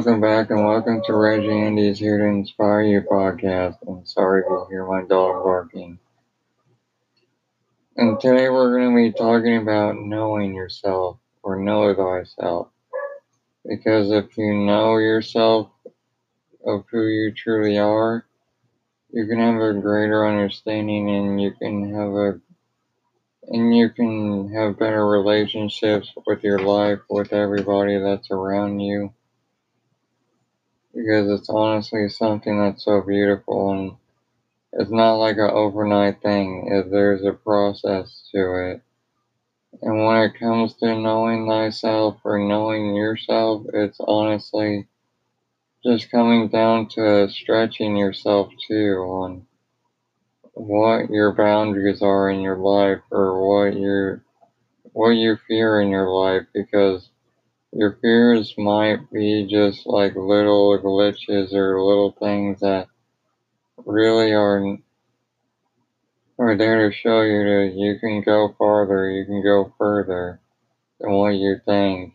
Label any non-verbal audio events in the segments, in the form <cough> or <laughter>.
Welcome back and welcome to Reggie Andy's Here to Inspire You podcast. I'm sorry if you hear my dog barking. And today we're going to be talking about knowing yourself or know thyself. Because if you know yourself of who you truly are, you can have a greater understanding and you can have a and you can have better relationships with your life with everybody that's around you because it's honestly something that's so beautiful and it's not like an overnight thing. If there's a process to it. And when it comes to knowing thyself or knowing yourself, it's honestly just coming down to stretching yourself too on what your boundaries are in your life or what your what you fear in your life because your fears might be just like little glitches or little things that really are are there to show you that you can go farther, you can go further than what you think.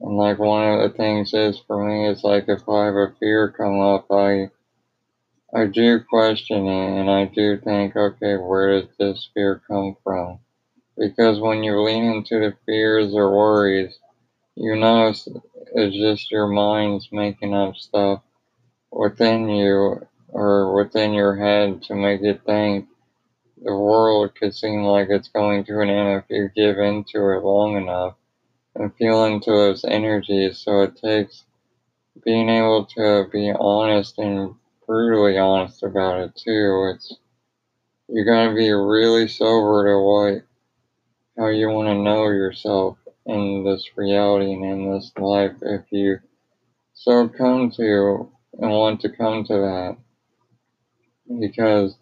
And like one of the things is for me, it's like if I have a fear come up, I I do question it and I do think, okay, where does this fear come from? Because when you lean into the fears or worries, you know it's, it's just your mind's making up stuff within you or within your head to make it think the world could seem like it's going to an end if you give into it long enough and feel into those energies. So it takes being able to be honest and brutally honest about it too. It's you gotta be really sober to what how you want to know yourself in this reality and in this life if you so come to and want to come to that because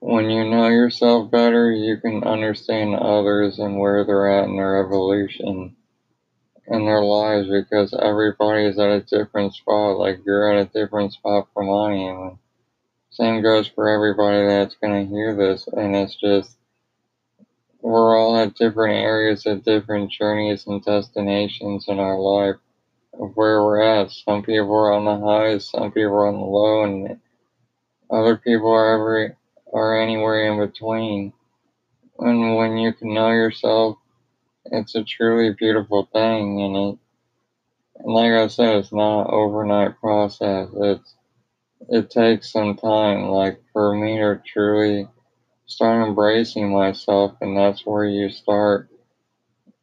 when you know yourself better you can understand others and where they're at in their evolution in their lives because everybody is at a different spot. Like you're at a different spot from I am. Same goes for everybody that's gonna hear this, and it's just we're all at different areas of different journeys and destinations in our life of where we're at. Some people are on the highs, some people are on the low, and other people are every are anywhere in between. And when you can know yourself it's a truly beautiful thing, and it, and like I said, it's not an overnight process. It's it takes some time. Like for me to truly start embracing myself, and that's where you start.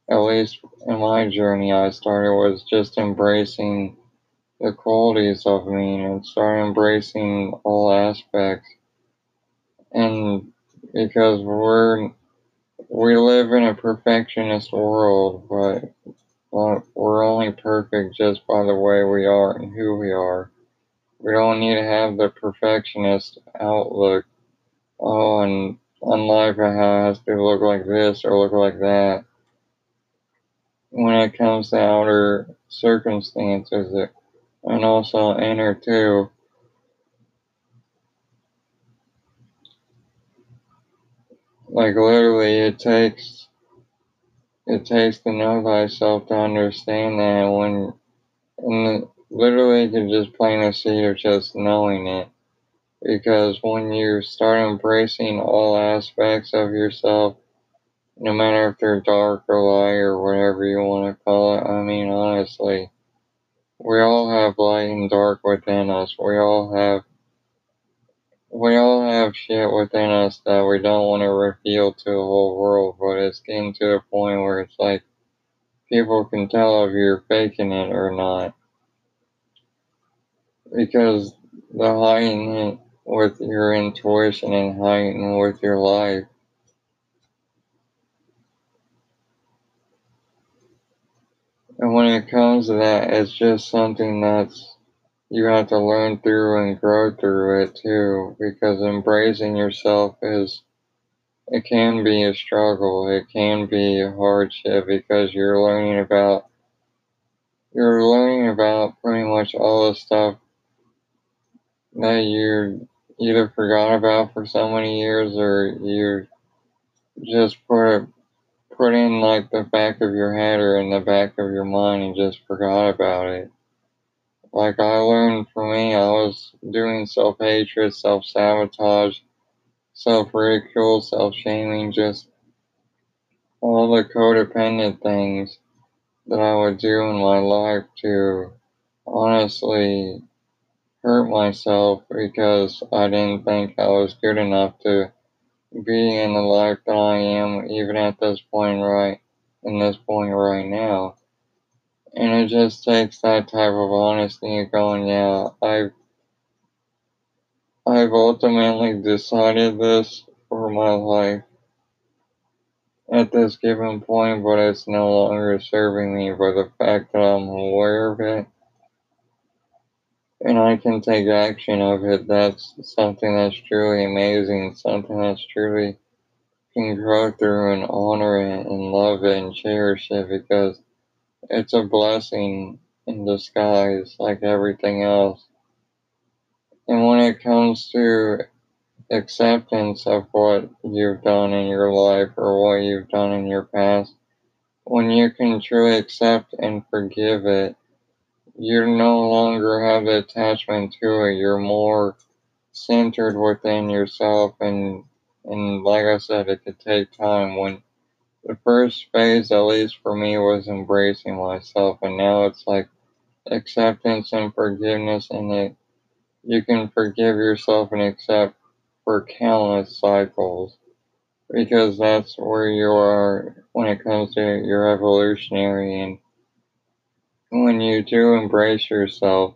At least in my journey, I started was just embracing the qualities of me and start embracing all aspects. And because we're we live in a perfectionist world, but we're only perfect just by the way we are and who we are. We don't need to have the perfectionist outlook. Oh, and on life it has to look like this or look like that. When it comes to outer circumstances, it, and also inner too. Like literally, it takes it takes to know thyself to understand that when and literally can just plant a seed of just knowing it. Because when you start embracing all aspects of yourself, no matter if they're dark or light or whatever you want to call it, I mean honestly, we all have light and dark within us. We all have we all have shit within us that we don't want to reveal to the whole world, but it's getting to the point where it's like people can tell if you're faking it or not. Because the heighten with your intuition and heighten with your life. And when it comes to that, it's just something that's you have to learn through and grow through it too, because embracing yourself is, it can be a struggle. It can be a hardship because you're learning about, you're learning about pretty much all the stuff that you either forgot about for so many years or you just put it put in like the back of your head or in the back of your mind and just forgot about it. Like I learned for me, I was doing self hatred, self sabotage, self ridicule, self shaming, just all the codependent things that I would do in my life to honestly hurt myself because I didn't think I was good enough to be in the life that I am, even at this point right in this point right now. And it just takes that type of honesty going, yeah, I've I've ultimately decided this for my life at this given point, but it's no longer serving me. But the fact that I'm aware of it and I can take action of it, that's something that's truly amazing, something that's truly can grow through and honor it and love it and cherish it because it's a blessing in disguise like everything else. And when it comes to acceptance of what you've done in your life or what you've done in your past, when you can truly accept and forgive it, you no longer have attachment to it. You're more centered within yourself and and like I said, it could take time. When the first phase, at least for me, was embracing myself, and now it's like acceptance and forgiveness, and it you can forgive yourself and accept for countless cycles because that's where you are when it comes to your evolutionary and when you do embrace yourself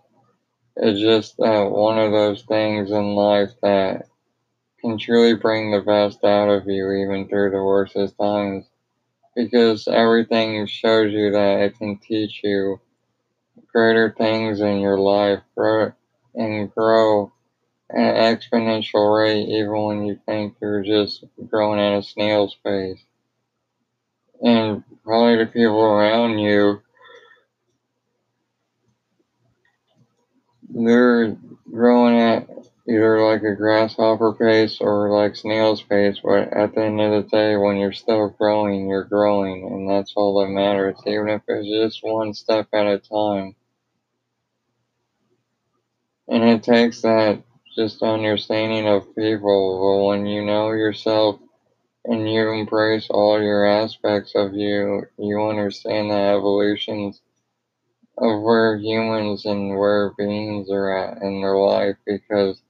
it's just that one of those things in life that can truly bring the best out of you even through the worstest times. Because everything shows you that it can teach you greater things in your life grow and grow at an exponential rate even when you think you're just growing at a snail's pace. And probably the people around you they're growing at either like a grasshopper pace or like snail's pace, but at the end of the day, when you're still growing, you're growing, and that's all that matters, even if it's just one step at a time. And it takes that just understanding of people, but when you know yourself and you embrace all your aspects of you, you understand the evolutions of where humans and where beings are at in their life because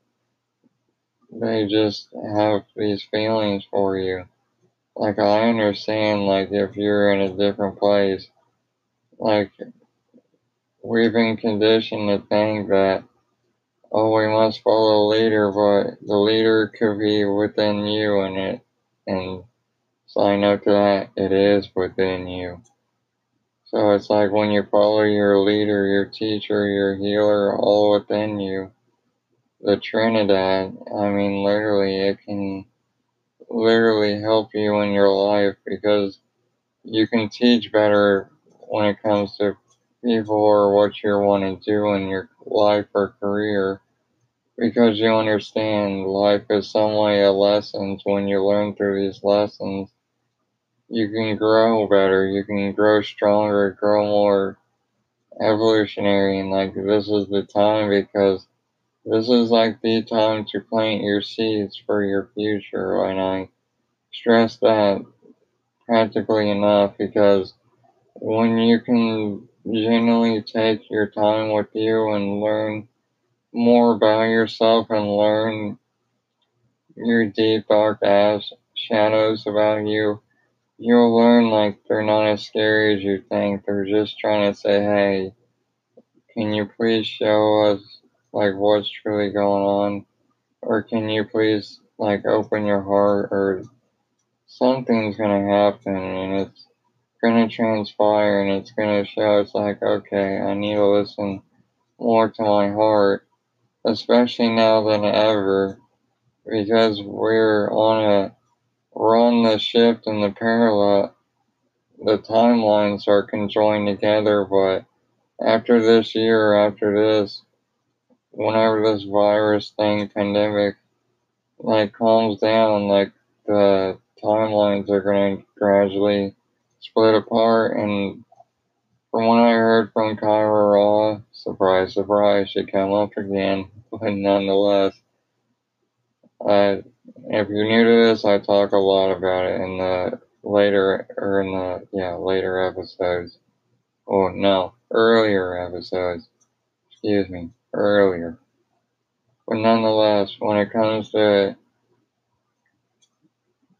they just have these feelings for you. Like I understand like if you're in a different place, like we've been conditioned to think that oh we must follow a leader, but the leader could be within you and it and sign up to that it is within you. So it's like when you follow your leader, your teacher, your healer, all within you, the Trinidad, I mean, literally, it can literally help you in your life because you can teach better when it comes to people or what you want to do in your life or career because you understand life is some way of lessons when you learn through these lessons you can grow better, you can grow stronger, grow more evolutionary, and like this is the time because this is like the time to plant your seeds for your future. And I stress that practically enough because when you can genuinely take your time with you and learn more about yourself and learn your deep dark ass shadows about you you'll learn like they're not as scary as you think. They're just trying to say, hey, can you please show us like what's truly going on? Or can you please like open your heart or something's gonna happen and it's gonna transpire and it's gonna show it's like, okay, I need to listen more to my heart, especially now than ever, because we're on a on the shift in the parallel the timelines are conjoined together, but after this year, after this, whenever this virus thing, pandemic, like calms down, like the timelines are going to gradually split apart. And from what I heard from Kyra Raw, surprise, surprise, she came up again, <laughs> but nonetheless, I, if you're new to this, I talk a lot about it in the later, or in the, yeah, later episodes. Oh, no, earlier episodes. Excuse me, earlier. But nonetheless, when it comes to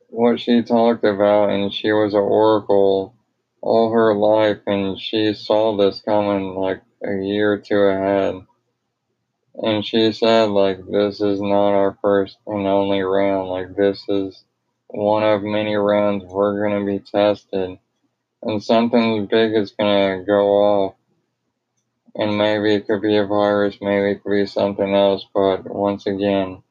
what she talked about, and she was an oracle all her life, and she saw this coming like a year or two ahead. And she said, like, this is not our first and only round. Like, this is one of many rounds we're going to be tested. And something big is going to go off. And maybe it could be a virus, maybe it could be something else. But once again,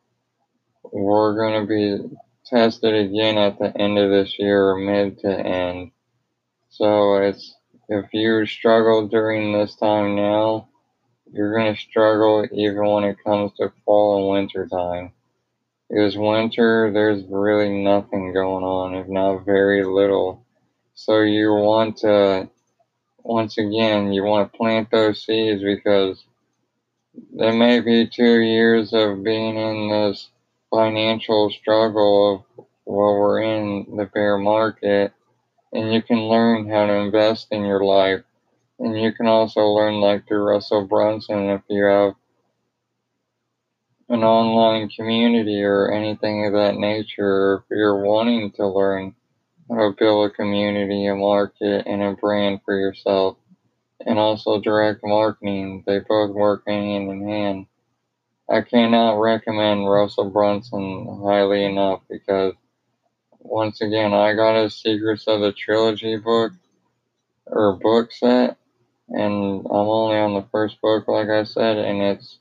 we're going to be tested again at the end of this year, mid to end. So it's if you struggle during this time now, you're gonna struggle even when it comes to fall and winter time. Because winter, there's really nothing going on, if not very little. So you want to, once again, you want to plant those seeds because there may be two years of being in this financial struggle of, well, we're in the bear market and you can learn how to invest in your life. And you can also learn like through Russell Brunson if you have an online community or anything of that nature, if you're wanting to learn how to build a community, a market, and a brand for yourself, and also direct marketing. They both work hand in hand. I cannot recommend Russell Brunson highly enough because once again, I got his Secrets of the Trilogy book or book set, and I'm only on the first book, like I said, and it's,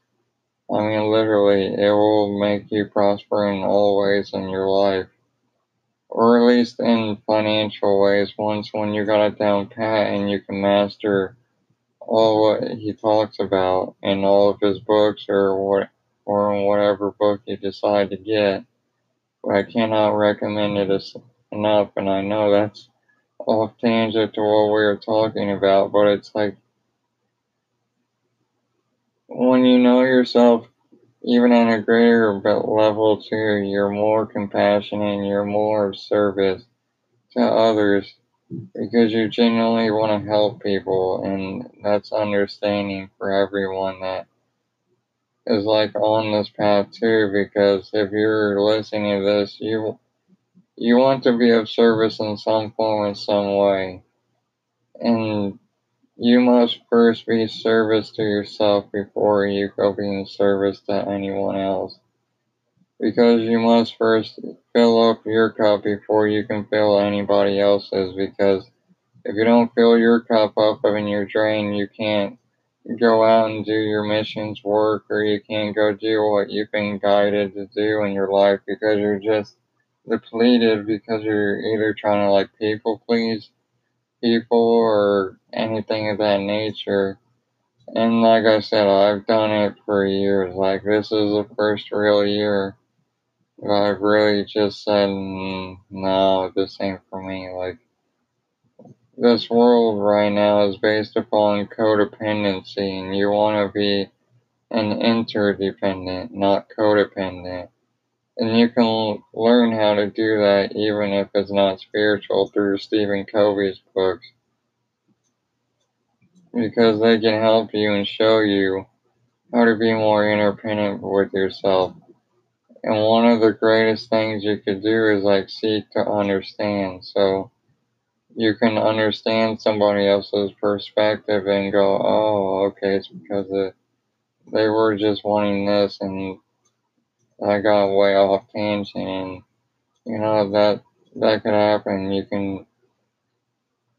I mean, literally, it will make you prosper in all ways in your life, or at least in financial ways. Once when you got it down pat and you can master all what he talks about in all of his books, or what, or in whatever book you decide to get But I cannot recommend it enough, and I know that's off tangent to what we were talking about, but it's like when you know yourself, even on a greater level too, you're more compassionate and you're more of service to others because you genuinely want to help people, and that's understanding for everyone that is like on this path too because if you're listening to this you you want to be of service in some form in some way. And you must first be service to yourself before you go being service to anyone else. Because you must first fill up your cup before you can fill anybody else's because if you don't fill your cup up you're drained, you can't go out and do your missions work or you can't go do what you've been guided to do in your life because you're just depleted because you're either trying to like people please people or anything of that nature. And like I said, I've done it for years. Like this is the first real year that I've really just said, mm, no, this ain't for me. Like this world right now is based upon codependency, and you want to be an interdependent, not codependent. And you can learn how to do that even if it's not spiritual through Stephen Covey's books. Because they can help you and show you how to be more independent with yourself. And one of the greatest things you could do is like seek to understand. So, you can understand somebody else's perspective and go, oh, okay, it's because they were just wanting this and I got way off tangent and you know that that could happen. You can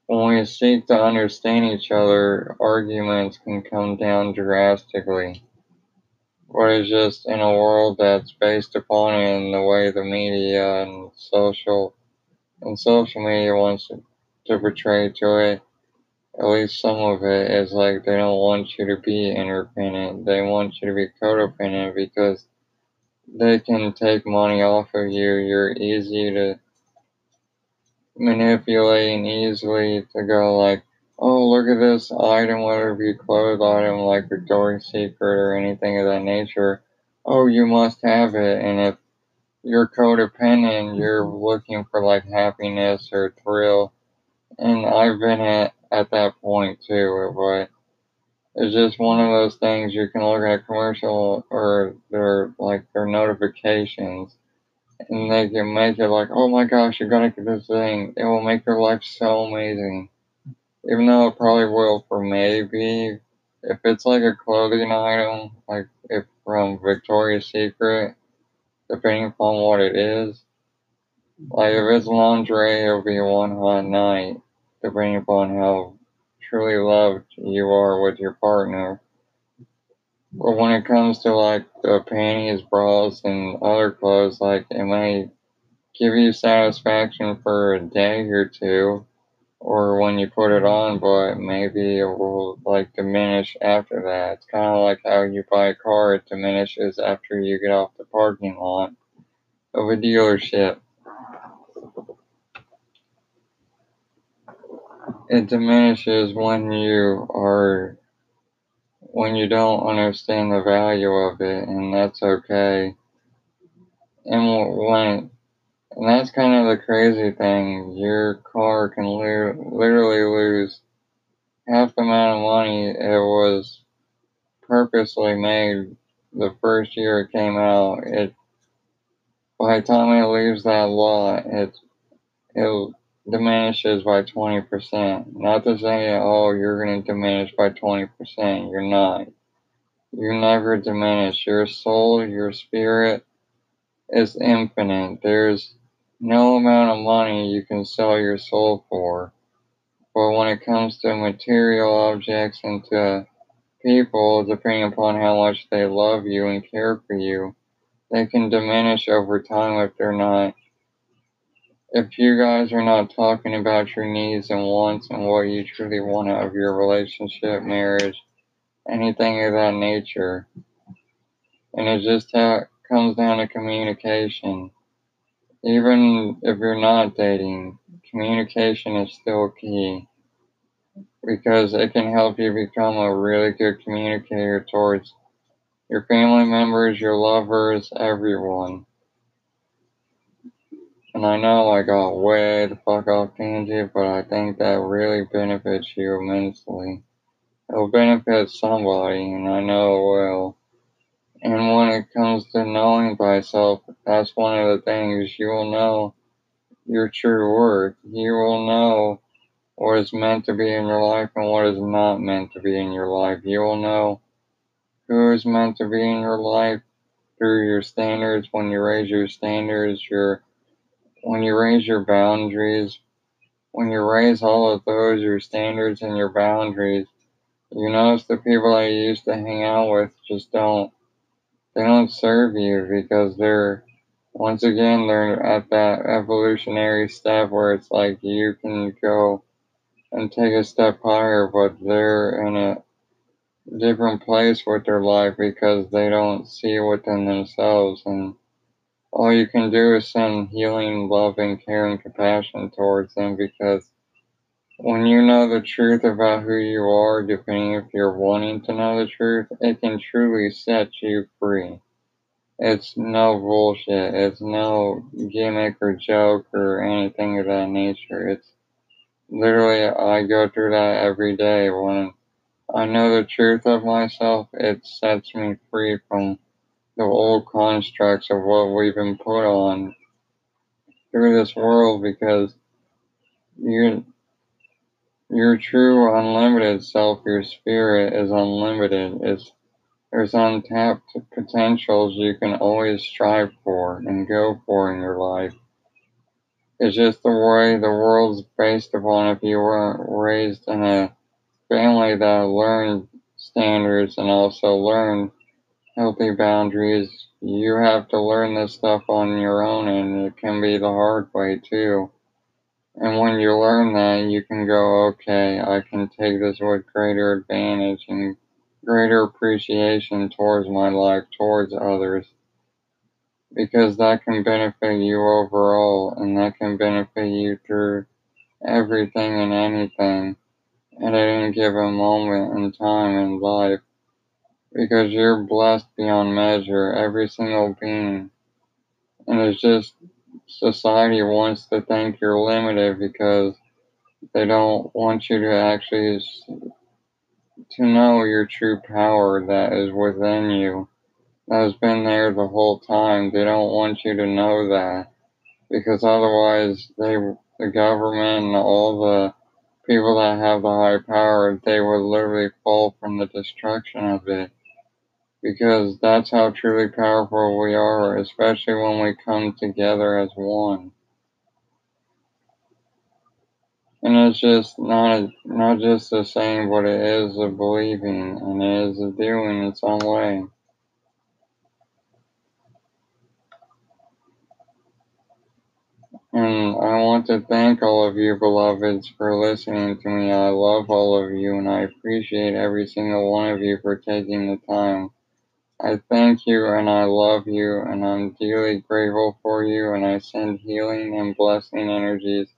we seek to understand each other, arguments can come down drastically. But it's just in a world that's based upon it in the way the media and social and social media wants to to portray to it, at least some of it, is like they don't want you to be independent. They want you to be codependent because they can take money off of you. You're easy to manipulate and easily to go like, oh, look at this item, whether it be clothes item like Victoria's Secret or anything of that nature. Oh, you must have it. And if you're codependent, you're looking for like happiness or thrill. And I've been at, at that point too, but it's just one of those things you can look at commercial or their like their notifications and they can make it like, oh my gosh, you gotta get this thing. It will make your life so amazing. Even though it probably will for maybe if it's like a clothing item, like if from Victoria's Secret, depending upon what it is. Like if it's lingerie, it'll be one hot night, depending upon how truly loved you are with your partner. But when it comes to like the panties, bras, and other clothes, like it may give you satisfaction for a day or two, or when you put it on, but maybe it will like diminish after that. It's kind of like how you buy a car, it diminishes after you get off the parking lot of a dealership. It diminishes when you are when you don't understand the value of it, and that's okay. And when and that's kind of the crazy thing. Your car can li- literally lose half the amount of money it was purposely made the first year it came out. It by the time it leaves that lot, it it diminishes by twenty percent. Not to say, oh, you're going to diminish by twenty percent. You're not. You never diminish. Your soul, your spirit is infinite. There's no amount of money you can sell your soul for. But when it comes to material objects and to people, depending upon how much they love you and care for you, they can diminish over time if they're not. If you guys are not talking about your needs and wants and what you truly want out of your relationship, marriage, anything of that nature, and it just ha- comes down to communication. Even if you're not dating, communication is still key because it can help you become a really good communicator towards your family members, your lovers, everyone. And I know I got way the fuck off tangent, but I think that really benefits you immensely. It'll benefit somebody, and I know it will. And when it comes to knowing thyself, that's one of the things you will know your true worth. You will know what is meant to be in your life and what is not meant to be in your life. You will know who is meant to be in your life through your standards when you raise your standards, your when you raise your boundaries, when you raise all of those, your standards and your boundaries, you notice the people that you used to hang out with just don't they don't serve you because they're once again they're at that evolutionary step where it's like you can go and take a step higher but they're in a different place with their life because they don't see within themselves and all you can do is send healing love and care and compassion towards them because when you know the truth about who you are, depending if you're wanting to know the truth, it can truly set you free. It's no bullshit. It's no gimmick or joke or anything of that nature. It's literally, I go through that every day. When I know the truth of myself, it sets me free from the old constructs of what we've been put on through this world because you your true unlimited self, your spirit is unlimited. It's there's untapped potentials you can always strive for and go for in your life. It's just the way the world's based upon if you weren't raised in a family that learned standards and also learned healthy boundaries. You have to learn this stuff on your own and it can be the hard way too. And when you learn that, you can go, okay, I can take this with greater advantage and greater appreciation towards my life, towards others. Because that can benefit you overall, and that can benefit you through everything and anything. at any given moment in time in life because you're blessed beyond measure, every single being. And it's just society wants to think you're limited because they don't want you to actually to know your true power that is within you that has been there the whole time. They don't want you to know that because otherwise they the government and all the people that have the high power they would literally fall from the destruction of it because that's how truly powerful we are especially when we come together as one and it's just not a, not just a saying but it is a believing and it is a doing its own way And I want to thank all of you beloveds for listening to me. I love all of you and I appreciate every single one of you for taking the time. I thank you and I love you and I'm dearly grateful for you and I send healing and blessing energies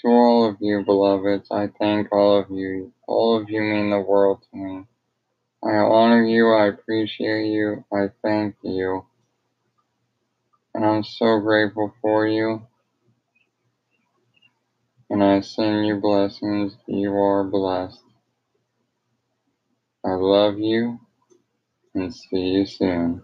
to all of you beloveds. I thank all of you. All of you mean the world to me. I honor you, I appreciate you, I thank you. And I'm so grateful for you and I send you blessings. You are blessed. I love you and see you soon.